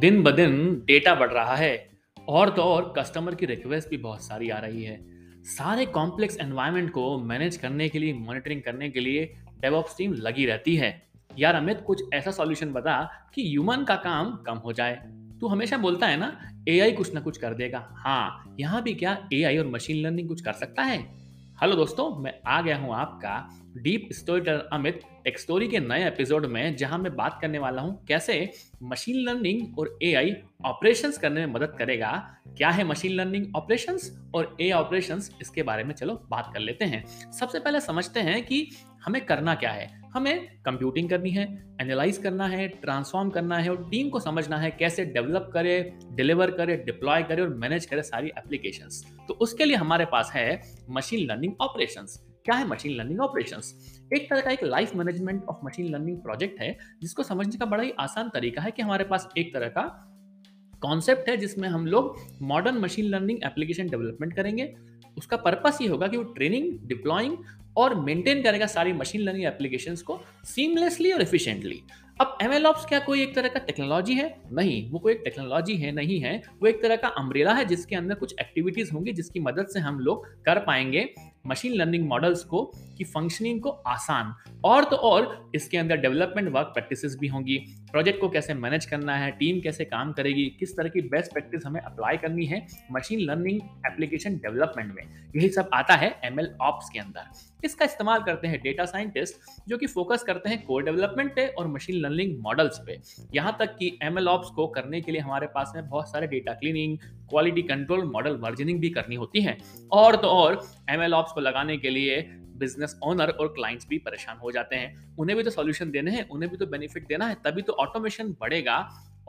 दिन ब दिन डेटा बढ़ रहा है। और तो और कस्टमर की रिक्वेस्ट भी बहुत सारी आ रही है। सारे कॉम्प्लेक्स एनवायरनमेंट को मैनेज करने के लिए मॉनिटरिंग करने के लिए डेवऑप्स टीम लगी रहती है। यार अमित, कुछ ऐसा सॉल्यूशन बता कि ह्यूमन का काम कम हो जाए। तू हमेशा बोलता है ना एआई कुछ ना कुछ कर देगा। हाँ यहाँ भी क्या एआई और मशीन लर्निंग कुछ कर सकता है? हेलो दोस्तों, मैं आ गया हूँ आपका deep story teller Amit tech story के नए एपिसोड में, जहाँ मैं बात करने वाला हूँ कैसे मशीन लर्निंग और एआई ऑपरेशंस करने में मदद करेगा, क्या है मशीन लर्निंग ऑपरेशंस और ए ऑपरेशंस इसके बारे में चलो बात कर लेते हैं। सबसे पहले समझते हैं कि हमें करना क्या है। हमें कंप्यूटिंग करनी है एनालाइज करना है ट्रांसफॉर्म करना है और टीम को समझना है कैसे डेवलप करे डिलीवर करे डिप्लॉय करे और मैनेज करे सारी एप्लीकेशंस तो उसके लिए हमारे पास है मशीन लर्निंग ऑपरेशंस क्या है मशीन लर्निंग ऑपरेशंस एक तरह का एक life management of machine learning project है, जिसको समझने का बड़ा ही आसान तरीका है कि हमारे पास एक तरह का कॉन्सेप्ट है जिसमें हम लोग modern machine learning application development करेंगे। उसका पर्पस ये होगा कि वो ट्रेनिंग डिप्लॉइंग और मेंटेन करेगा सारी मशीन लर्निंग एप्लीकेशन को सीमलेसली और एफिशिएंटली अब एम क्या कोई एक तरह का टेक्नोलॉजी है? नहीं, वो कोई एक टेक्नोलॉजी है, नहीं है। वो एक तरह का अम्ब्रेला है जिसके अंदर कुछ एक्टिविटीज़ होंगी जिसकी मदद से हम लोग कर पाएँगे। मशीन लर्निंग मॉडल्स को की फंक्शनिंग को आसान। और तो और इसके अंदर डेवलपमेंट वर्क प्रैक्टिसेस भी होंगी। प्रोजेक्ट को कैसे मैनेज करना है टीम कैसे काम करेगी, किस तरह की बेस्ट प्रैक्टिस हमें अप्लाई करनी है मशीन लर्निंग एप्लीकेशन डेवलपमेंट में। यही सब आता है एम एल ऑप्स के अंदर। इसका इस्तेमाल करते हैं डेटा साइंटिस्ट जो कि फोकस करते हैं कोर डेवलपमेंट पे और मशीन लर्निंग मॉडल्स पे। यहाँ तक कि एम एल ऑप्स को करने के लिए हमारे पास में बहुत सारे data cleaning quality control model versioning भी करनी होती है। और तो और एम एल ऑप्स को लगाने के लिए बिज़नेस ओनर और क्लाइंट्स भी परेशान हो जाते हैं। उन्हें भी तो सॉल्यूशन देने हैं, उन्हें भी तो बेनिफिट देना है, तभी तो ऑटोमेशन बढ़ेगा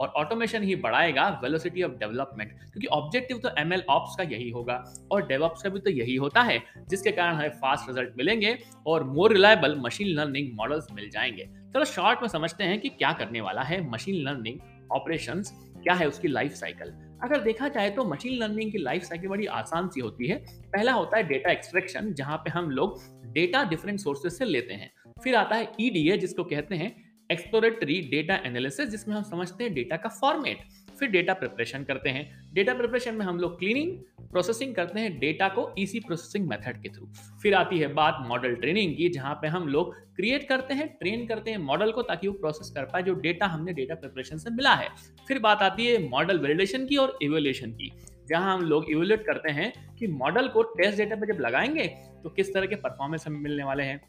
और ऑटोमेशन ही बढ़ाएगा वेलोसिटी ऑफ़ डेवलपमेंट क्योंकि ऑब्जेक्टिव तो एम एल ऑप्स का यही होगा और डेवऑप्स का भी तो यही होता है, जिसके कारण हमें फास्ट रिज़ल्ट मिलेंगे और more reliable machine learning models मिल जाएँगे। चलो शॉर्ट में समझते हैं कि क्या करने वाला है मशीन लर्निंग ऑपरेशन क्या है उसकी लाइफ साइकिल अगर देखा जाए तो मशीन लर्निंग की लाइफ साइकिल बड़ी आसान सी होती है। पहला होता है डेटा एक्सट्रैक्शन जहाँ पे हम लोग डेटा डिफरेंट सोर्सेज से लेते हैं। फिर आता है ईडीए जिसको कहते हैं एक्सप्लोरेटरी डेटा एनालिसिस जिसमें हम समझते हैं डेटा का फॉर्मेट फिर डेटा प्रिपरेशन करते हैं। डेटा प्रिपरेशन में हम लोग क्लीनिंग प्रोसेसिंग करते हैं डेटा को इसी प्रोसेसिंग मेथड के थ्रू फिर आती है बात मॉडल ट्रेनिंग की, जहाँ पे हम लोग क्रिएट करते हैं ट्रेन करते हैं मॉडल को ताकि वो प्रोसेस कर पाए जो डेटा हमने डेटा प्रिपरेशन से मिला है। फिर बात आती है मॉडल वेलिडेशन की और इवेल्यूशन की, जहाँ हम लोग इवेल्यूट करते हैं कि मॉडल को टेस्ट डेटा पे जब लगाएँगे तो किस तरह के परफॉर्मेंस हमें मिलने वाले हैं।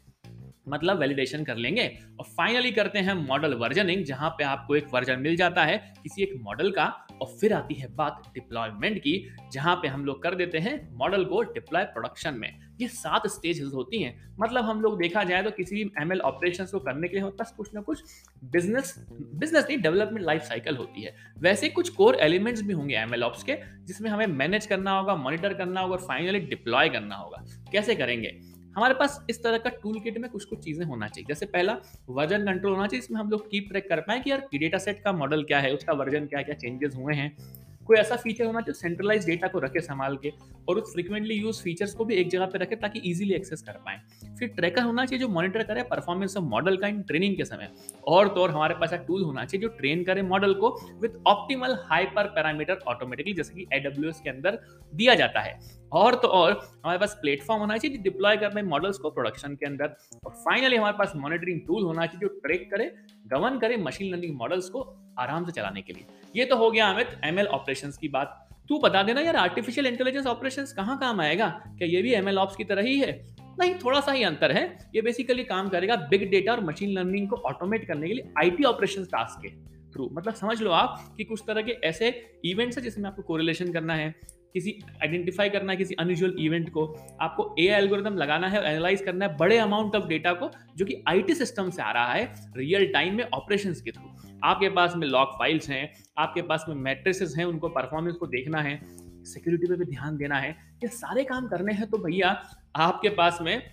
मतलब वैलिडेशन कर लेंगे और फाइनली करते हैं मॉडल वर्जनिंग जहाँ पे आपको एक वर्जन मिल जाता है किसी एक मॉडल का और फिर आती है बात डिप्लॉयमेंट की, जहाँ पे हम लोग कर देते हैं मॉडल को डिप्लॉय प्रोडक्शन में। ये सात स्टेजेस होती हैं। मतलब हम लोग देखा जाए तो किसी भी एम एल ऑपरेशन को करने के लिए बस कुछ ना कुछ बिज़नेस बिज़नेस नहीं डेवलपमेंट लाइफ साइकिल होती है। वैसे कुछ कोर एलिमेंट्स भी होंगे एम एल ऑप्स के, जिसमें हमें मैनेज करना होगा मॉनिटर करना होगा और फाइनली डिप्लॉय करना होगा। कैसे करेंगे? हमारे पास इस तरह का टूल किट में कुछ कुछ चीज़ें होना चाहिए। जैसे पहला वर्जन कंट्रोल होना चाहिए। इसमें हम लोग कीप ट्रैक कर पाए कि यार डेटा सेट का मॉडल क्या है, उसका वर्जन क्या क्या चेंजेस हुए हैं। कोई ऐसा फीचर होना चाहिए सेंट्रलाइज डेटा को रखे संभाल के और उस फ्रिक्वेंटली यूज़ फीचर्स को भी एक जगह पे रखे ताकि इजीली एक्सेस कर पाए। फिर ट्रैकर होना चाहिए जो मॉनिटर करे परफॉर्मेंस ऑफ़ मॉडल का इन ट्रेनिंग के समय। और तो और हमारे पास टूल होना चाहिए जो ट्रेन करे मॉडल को with optimal hyper parameter automatically जैसे कि एडब्ल्यू के अंदर दिया जाता है। और तो और हमारे पास प्लेटफॉर्म होना चाहिए डिप्लॉय कर करने मॉडल्स को प्रोडक्शन के अंदर। और फाइनली हमारे पास मॉनिटरिंग टूल होना चाहिए जो ट्रैक करे गवर्न करे मशीन लर्निंग मॉडल्स को आराम से चलाने के लिए। ये तो हो गया अमित एम एल ऑपरेशन की बात। तू बता देना यार आर्टिफिशियल इंटेलिजेंस ऑपरेशन कहाँ काम आएगा? क्या ये भी एम एल ऑप्स की तरह ही है? नहीं, थोड़ा सा ही अंतर है। ये बेसिकली काम करेगा बिग डेटा और मशीन लर्निंग को ऑटोमेट करने के लिए आईटी ऑपरेशंस टास्क के थ्रू मतलब समझ लो आप कि कुछ तरह के ऐसे इवेंट्स है जिसमें आपको कोरिलेशन करना है, किसी आइडेंटिफाई करना है किसी अनयूजुअल इवेंट को। आपको ए एल्गोरिदम लगाना है एनालाइज करना है, बड़े अमाउंट ऑफ़ डेटा को जो कि आईटी सिस्टम से आ रहा है रियल टाइम में ऑपरेशंस के थ्रू आपके पास में लॉग फाइल्स हैं, आपके पास में मैट्रिसेस हैं, उनको परफॉर्मेंस को देखना है सिक्योरिटी पे भी ध्यान देना है, ये सारे काम करने हैं तो भैया आपके पास में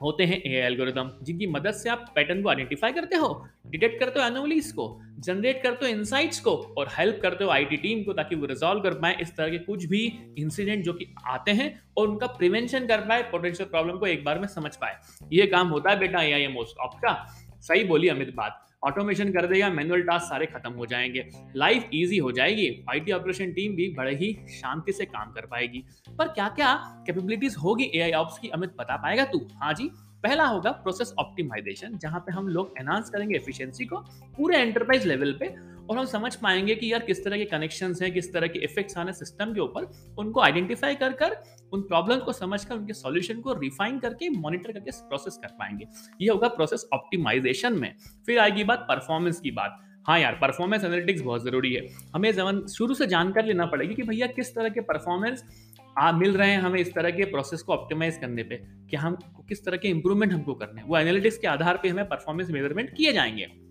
होते हैं ए एल्गोरिदम जिनकी मदद से आप पैटर्न को आइडेंटिफाई करते हो डिटेक्ट करते हो एनोमलीज को जनरेट करते हो इनसाइट्स को, और हेल्प करते हो आईटी टीम को ताकि वो रिजॉल्व कर पाए इस तरह के कुछ भी इंसिडेंट जो कि आते हैं और उनका प्रिवेंशन कर पाए पोटेंशियल प्रॉब्लम को एक बार में समझ पाए। ये काम होता है बेटा ए आई एम का। सही बोली अमित बात। ऑटोमेशन कर देगा मैनुअल टास्क सारे खत्म हो जाएँगे। लाइफ ईजी हो जाएगी आईटी ऑपरेशन टीम भी बड़े ही शांति से काम कर पाएगी। पर क्या क्या कैपेबिलिटीज होगी एआई ऑप्स की, अमित बता पाएगा तू? हाँ जी, पहला होगा प्रोसेस ऑप्टिमाइजेशन जहाँ पे हम लोग एनहांस करेंगे एफिशिएंसी को पूरे एंटरप्राइज लेवल पे और हम समझ पाएँगे कि यार किस तरह के कनेक्शन हैं, किस तरह के इफेक्ट्स आने सिस्टम के ऊपर, उनको आइडेंटिफाई कर कर, उन प्रॉब्लम को समझ कर, उनके सॉल्यूशन को रिफाइन करके मॉनिटर करके प्रोसेस कर पाएँगे। ये होगा प्रोसेस ऑप्टिमाइजेशन में। फिर आएगी बात परफॉर्मेंस की बात। हाँ यार परफॉर्मेंस एनालिटिक्स बहुत ज़रूरी है। हमें जमन शुरू से जानकर लेना पड़ेगी कि भैया किस तरह के परफॉर्मेंस आ, मिल रहे हैं हमें इस तरह के प्रोसेस को ऑप्टिमाइज करने पे, कि हम, किस तरह के इंप्रूवमेंट हमको करने हैं। वो एनालिटिक्स के आधार पे हमें परफॉर्मेंस मेज़रमेंट किए जाएँगे।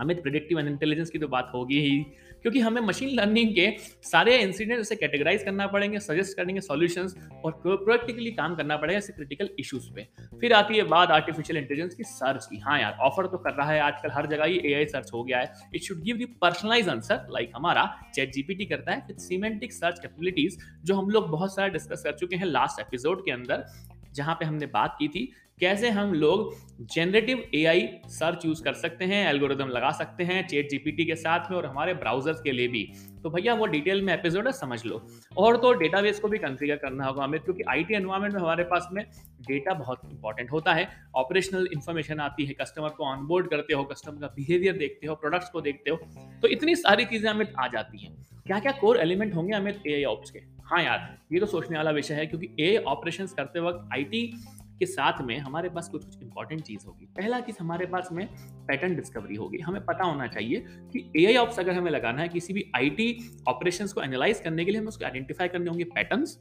हमें प्रिडिक्टिव इंटेलिजेंस की तो बात होगी ही, क्योंकि हमें मशीन लर्निंग के सारे इंसिडेंट उसे कैटेगराइज करना पड़ेंगे सजेस्ट करेंगे सॉल्यूशंस और प्रोएक्टिवली काम करना पड़ेगा ऐसे क्रिटिकल इश्यूज़ पे। फिर आती है बात आर्टिफिशियल इंटेलिजेंस की सर्च की। हाँ यार ऑफ़र तो कर रहा है आजकल, हर जगह ये एआई सर्च हो गया है। It should give the personalise answer like हमारा चैट जीपीटी करता है विद सीमेंटिक सर्च कैपेबिलिटीज जो हम लोग बहुत सारा डिस्कस कर चुके हैं लास्ट एपिसोड के अंदर। जहाँ पे हमने बात की थी, कैसे हम लोग जनरेटिव एआई सर्च यूज़ कर सकते हैं एल्गोरिदम लगा सकते हैं चेट जीपीटी के साथ में और हमारे ब्राउजर्स के लिए भी। तो भैया, वो डिटेल में एपिसोड है, समझ लो। और तो डेटाबेस को भी कंफिगर करना होगा हमें, क्योंकि आईटी एनवायरनमेंट में हमारे पास में डेटा बहुत इंपॉर्टेंट होता है। ऑपरेशनल इन्फॉर्मेशन आती है कस्टमर को ऑनबोर्ड करते हो कस्टमर का बिहेवियर देखते हो प्रोडक्ट्स को देखते हो। तो इतनी सारी चीज़ें हमें आ जाती हैं। क्या क्या कोर एलिमेंट होंगे हमें ए आई ऑप्स के? हाँ यार, ये तो सोचने वाला विषय है क्योंकि ए ऑपरेशंस करते वक्त आईटी के साथ में हमारे पास कुछ कुछ इंपॉर्टेंट चीज़ होगी। पहला चीज़ हमारे पास में पैटर्न डिस्कवरी होगी। हमें पता होना चाहिए कि ए आई ऑप्स अगर हमें लगाना है, किसी भी आई टी ऑपरेशन को एनालाइज करने के लिए हमें उसको आइडेंटिफाई करने होंगे पैटर्न्स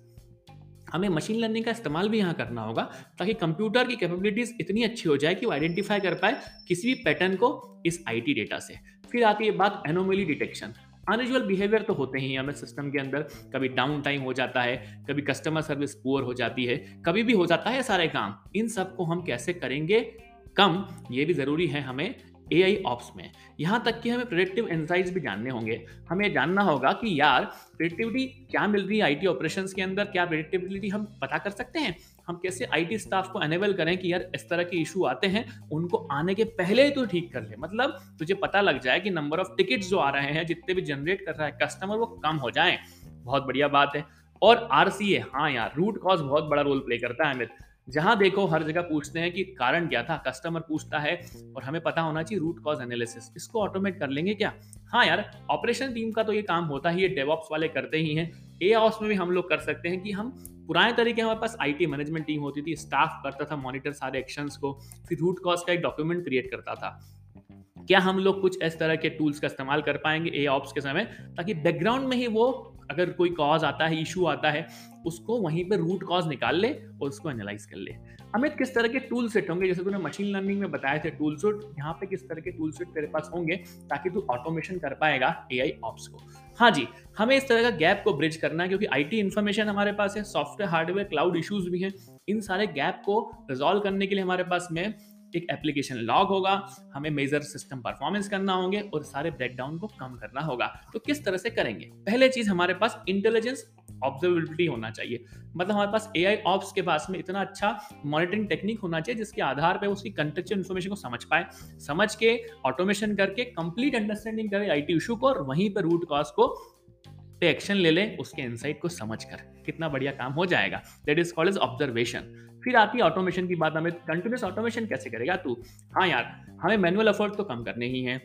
हमें मशीन लर्निंग का इस्तेमाल भी यहाँ करना होगा ताकि कंप्यूटर की कैपेबिलिटीज इतनी अच्छी हो जाए कि वो आइडेंटिफाई कर पाए किसी भी पैटर्न को इस आईटी डेटा से। फिर आती है बात एनोमली डिटेक्शन अनयूजल बिहेवियर तो होते ही हमें सिस्टम के अंदर। कभी डाउन टाइम हो जाता है, कभी कस्टमर सर्विस पुअर हो जाती है, कभी भी हो जाता है सारे काम। इन सबको हम कैसे करेंगे? कम, ये भी ज़रूरी है हमें ए आई ऑप्स में। यहाँ तक कि हमें प्रोडक्टिव एनसाइट्स भी जानने होंगे। हमें जानना होगा कि यार प्रोडक्टिविटी क्या मिल रही है आई टी ऑपरेशन के अंदर? क्या प्रोडक्टिविटी हम पता कर सकते हैं? हम कैसे आईटी स्टाफ को अनेबल करें कि यार इस तरह के इशू आते हैं, उनको आने के पहले ही तो ठीक कर ले। मतलब तुझे पता लग जाए कि नंबर ऑफ़ टिकट्स जो आ रहे हैं, जितने भी जनरेट कर रहा है कस्टमर वो कम हो जाए। बहुत बढ़िया बात है। और आर सी ए हाँ यार रूट कॉज बहुत बड़ा रोल प्ले करता है, अमित। जहाँ देखो, हर जगह पूछते हैं कि कारण क्या था? कस्टमर पूछता है और हमें पता होना चाहिए रूट कॉज एनालिसिस इसको ऑटोमेट कर लेंगे क्या? हाँ यार ऑपरेशन टीम का तो ये काम होता ही है डेवॉप्स वाले करते ही हैं। ए हाउस में भी हम लोग कर सकते हैं कि हम पुराने तरीके हमारे पास आईटी मैनेजमेंट टीम होती थी स्टाफ करता था मॉनिटर सारे एक्शंस को, फिर रूट कॉज का एक डॉक्यूमेंट क्रिएट करता था। क्या हम लोग कुछ इस तरह के टूल्स का इस्तेमाल कर पाएँगे ए ऑप्स के समय? ताकि बैकग्राउंड में ही वो अगर कोई कॉज आता है इशू आता है, उसको वहीं पे रूट कॉज निकाल ले और उसको एनालाइज कर ले। अमित किस तरह के टूल सेट होंगे? जैसे तूने मशीन लर्निंग में बताए थे टूल सेट यहाँ पे किस तरह के टूल सेट तेरे पास होंगे ताकि तू ऑटोमेशन कर पाएगा ए आई ऑप्स को। हाँ जी, हमें इस तरह का गैप को ब्रिज करना है क्योंकि आई टी इन्फॉर्मेशन हमारे पास है सॉफ्टवेयर हार्डवेयर क्लाउड इश्यूज़ भी हैं। इन सारे गैप को रिजॉल्व करने के लिए हमारे पास में एक एप्लीकेशन लॉग होगा, हमें मेजर सिस्टम परफॉर्मेंस करना होंगे और सारे ब्रेकडाउन को कम करना होगा। तो किस तरह से करेंगे? पहले चीज़ हमारे पास इंटेलिजेंस ऑब्जर्वेबिलिटी होना चाहिए। मतलब हमारे पास ए आई ऑप्स के पास में इतना अच्छा मॉनिटरिंग टेक्निक होना चाहिए जिसके आधार पर उसकी कंटेक्चुअल इन्फॉर्मेशन को समझ पाए, समझ के ऑटोमेशन करके कंप्लीट अंडरस्टैंडिंग करे आईटी इशू को और वहीं पर रूट कॉज को, पे एक्शन ले ले, उसके इनसाइट को समझ कर। कितना बढ़िया काम हो जाएगा। That is called edge observation फिर आती है ऑटोमेशन की बात, हमें कंटिन्यूस ऑटोमेशन कैसे करेगा तू? हाँ यार, हमें मैनुअल एफर्ट तो कम करने ही है।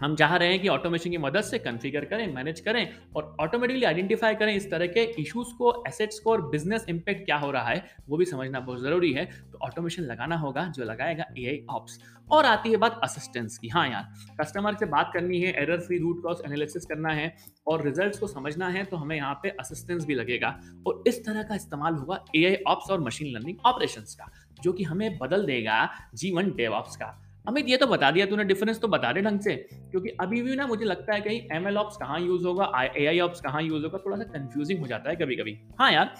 हम चाह रहे हैं कि ऑटोमेशन की मदद से कन्फिगर करें मैनेज करें और ऑटोमेटिकली आइडेंटिफाई करें इस तरह के इश्यूज़ को एसेट्स को और बिज़नेस इंपैक्ट क्या हो रहा है, वो भी समझना बहुत ज़रूरी है। तो ऑटोमेशन लगाना होगा, जो लगाएगा ए आई ऑप्स और आती है बात असिस्टेंस की। हाँ यार कस्टमर से बात करनी है error free root cause analysis करना है और रिजल्ट्स को समझना है तो हमें यहाँ पे असिस्टेंस भी लगेगा। और इस तरह का इस्तेमाल होगा ए आई ऑप्स और मशीन लर्निंग ऑपरेशन का, जो कि हमें बदल देगा जीवन डेव ऑप्स का। अमित, ये तो बता दिया तूने डिफरेंस तो बता दे ढंग से। क्योंकि अभी भी ना मुझे लगता है कहीं एम एल ऑप्स कहाँ यूज़ होगा ए आई ऑप्स कहाँ यूज़ होगा, थोड़ा सा कंफ्यूजिंग हो जाता है कभी कभी हाँ यार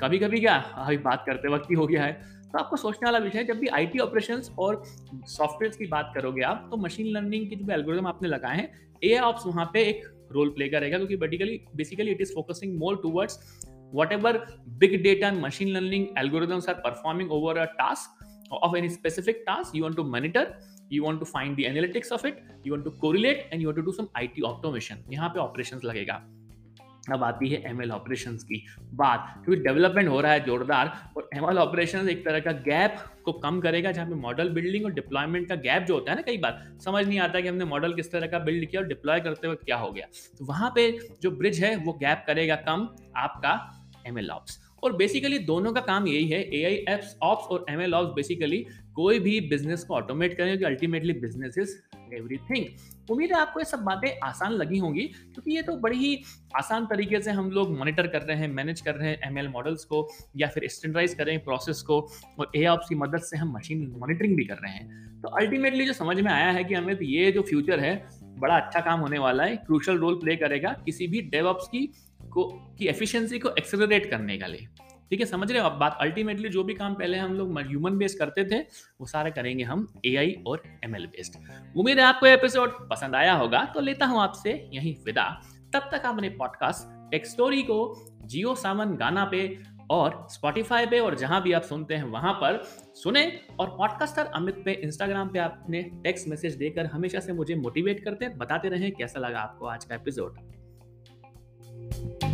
कभी कभी क्या, अभी बात करते वक्त ही हो गया है। तो आपको सोचने वाला विषय है, जब भी आईटी ऑपरेशंस और सॉफ्टवेयर की बात करोगे आप तो मशीन लर्निंग के जो एल्गोरिदम आपने लगाए हैं ए आई ऑप्स वहाँ पे एक रोल प्ले करेगा, क्योंकि बेटिकली basically it is focusing more towards whatever big data and machine learning algorithms are performing over a task of any specific task, you want to monitor, you want to find the analytics of it, you want to correlate, and you want to do some IT automation. यहाँ पे operations लगेगा। अब आती है M L operation की बात। क्योंकि development हो रहा है जोरदार, और एम एल ऑपरेशन एक तरह का गैप को कम करेगा, जहाँ पे मॉडल बिल्डिंग और डिप्लॉयमेंट का गैप जो होता है ना कई बार, समझ नहीं आता कि हमने मॉडल किस तरह का बिल्ड किया और डिप्लॉय करते वक्त क्या हो गया। तो वहाँ पे जो ब्रिज है, वो गैप करेगा कम आपका एम एल ऑप्स और बेसिकली दोनों का काम यही है ए आई एप्स ऑप्स और एम एल ऑप्स बेसिकली कोई भी बिज़नेस को ऑटोमेट करें, क्योंकि अल्टीमेटली बिज़नेस इज़ एवरीथिंग उम्मीद है आपको ये सब बातें आसान लगी होंगी, क्योंकि ये तो बड़ी ही आसान तरीके से हम लोग मॉनिटर कर रहे हैं मैनेज कर रहे हैं एम एल मॉडल्स को, या फिर स्टैंडर्डाइज कर रहे हैं प्रोसेस को, और ए ऑप्स की मदद से हम मशीन मॉनिटरिंग भी कर रहे हैं। तो अल्टीमेटली जो समझ में आया है कि हमें तो ये जो फ्यूचर है, बड़ा अच्छा काम होने वाला है क्रूशल रोल प्ले करेगा किसी भी डेवऑप्स की को, की एफिशिएंसी को एक्सेलरेट करने का लिए। ठीक है, समझ रहे हो अब बात? अल्टीमेटली जो भी काम पहले हम लोग ह्यूमन बेस्ड करते थे, वो सारे करेंगे हम एआई और एमएल बेस्ड उम्मीद है आपको एपिसोड पसंद आया होगा तो लेता हूँ आपसे यही विदा। तब तक आप अपने पॉडकास्ट टेक स्टोरी को जियो सावन गाना पे और स्पॉटिफाई पे और जहाँ भी आप सुनते हैं, वहाँ पर सुने। और पॉडकास्टर अमित पे इंस्टाग्राम पे आपने टेक्स्ट मैसेज देकर हमेशा से मुझे मोटिवेट करते हैं बताते रहें कैसा लगा आपको आज का एपिसोड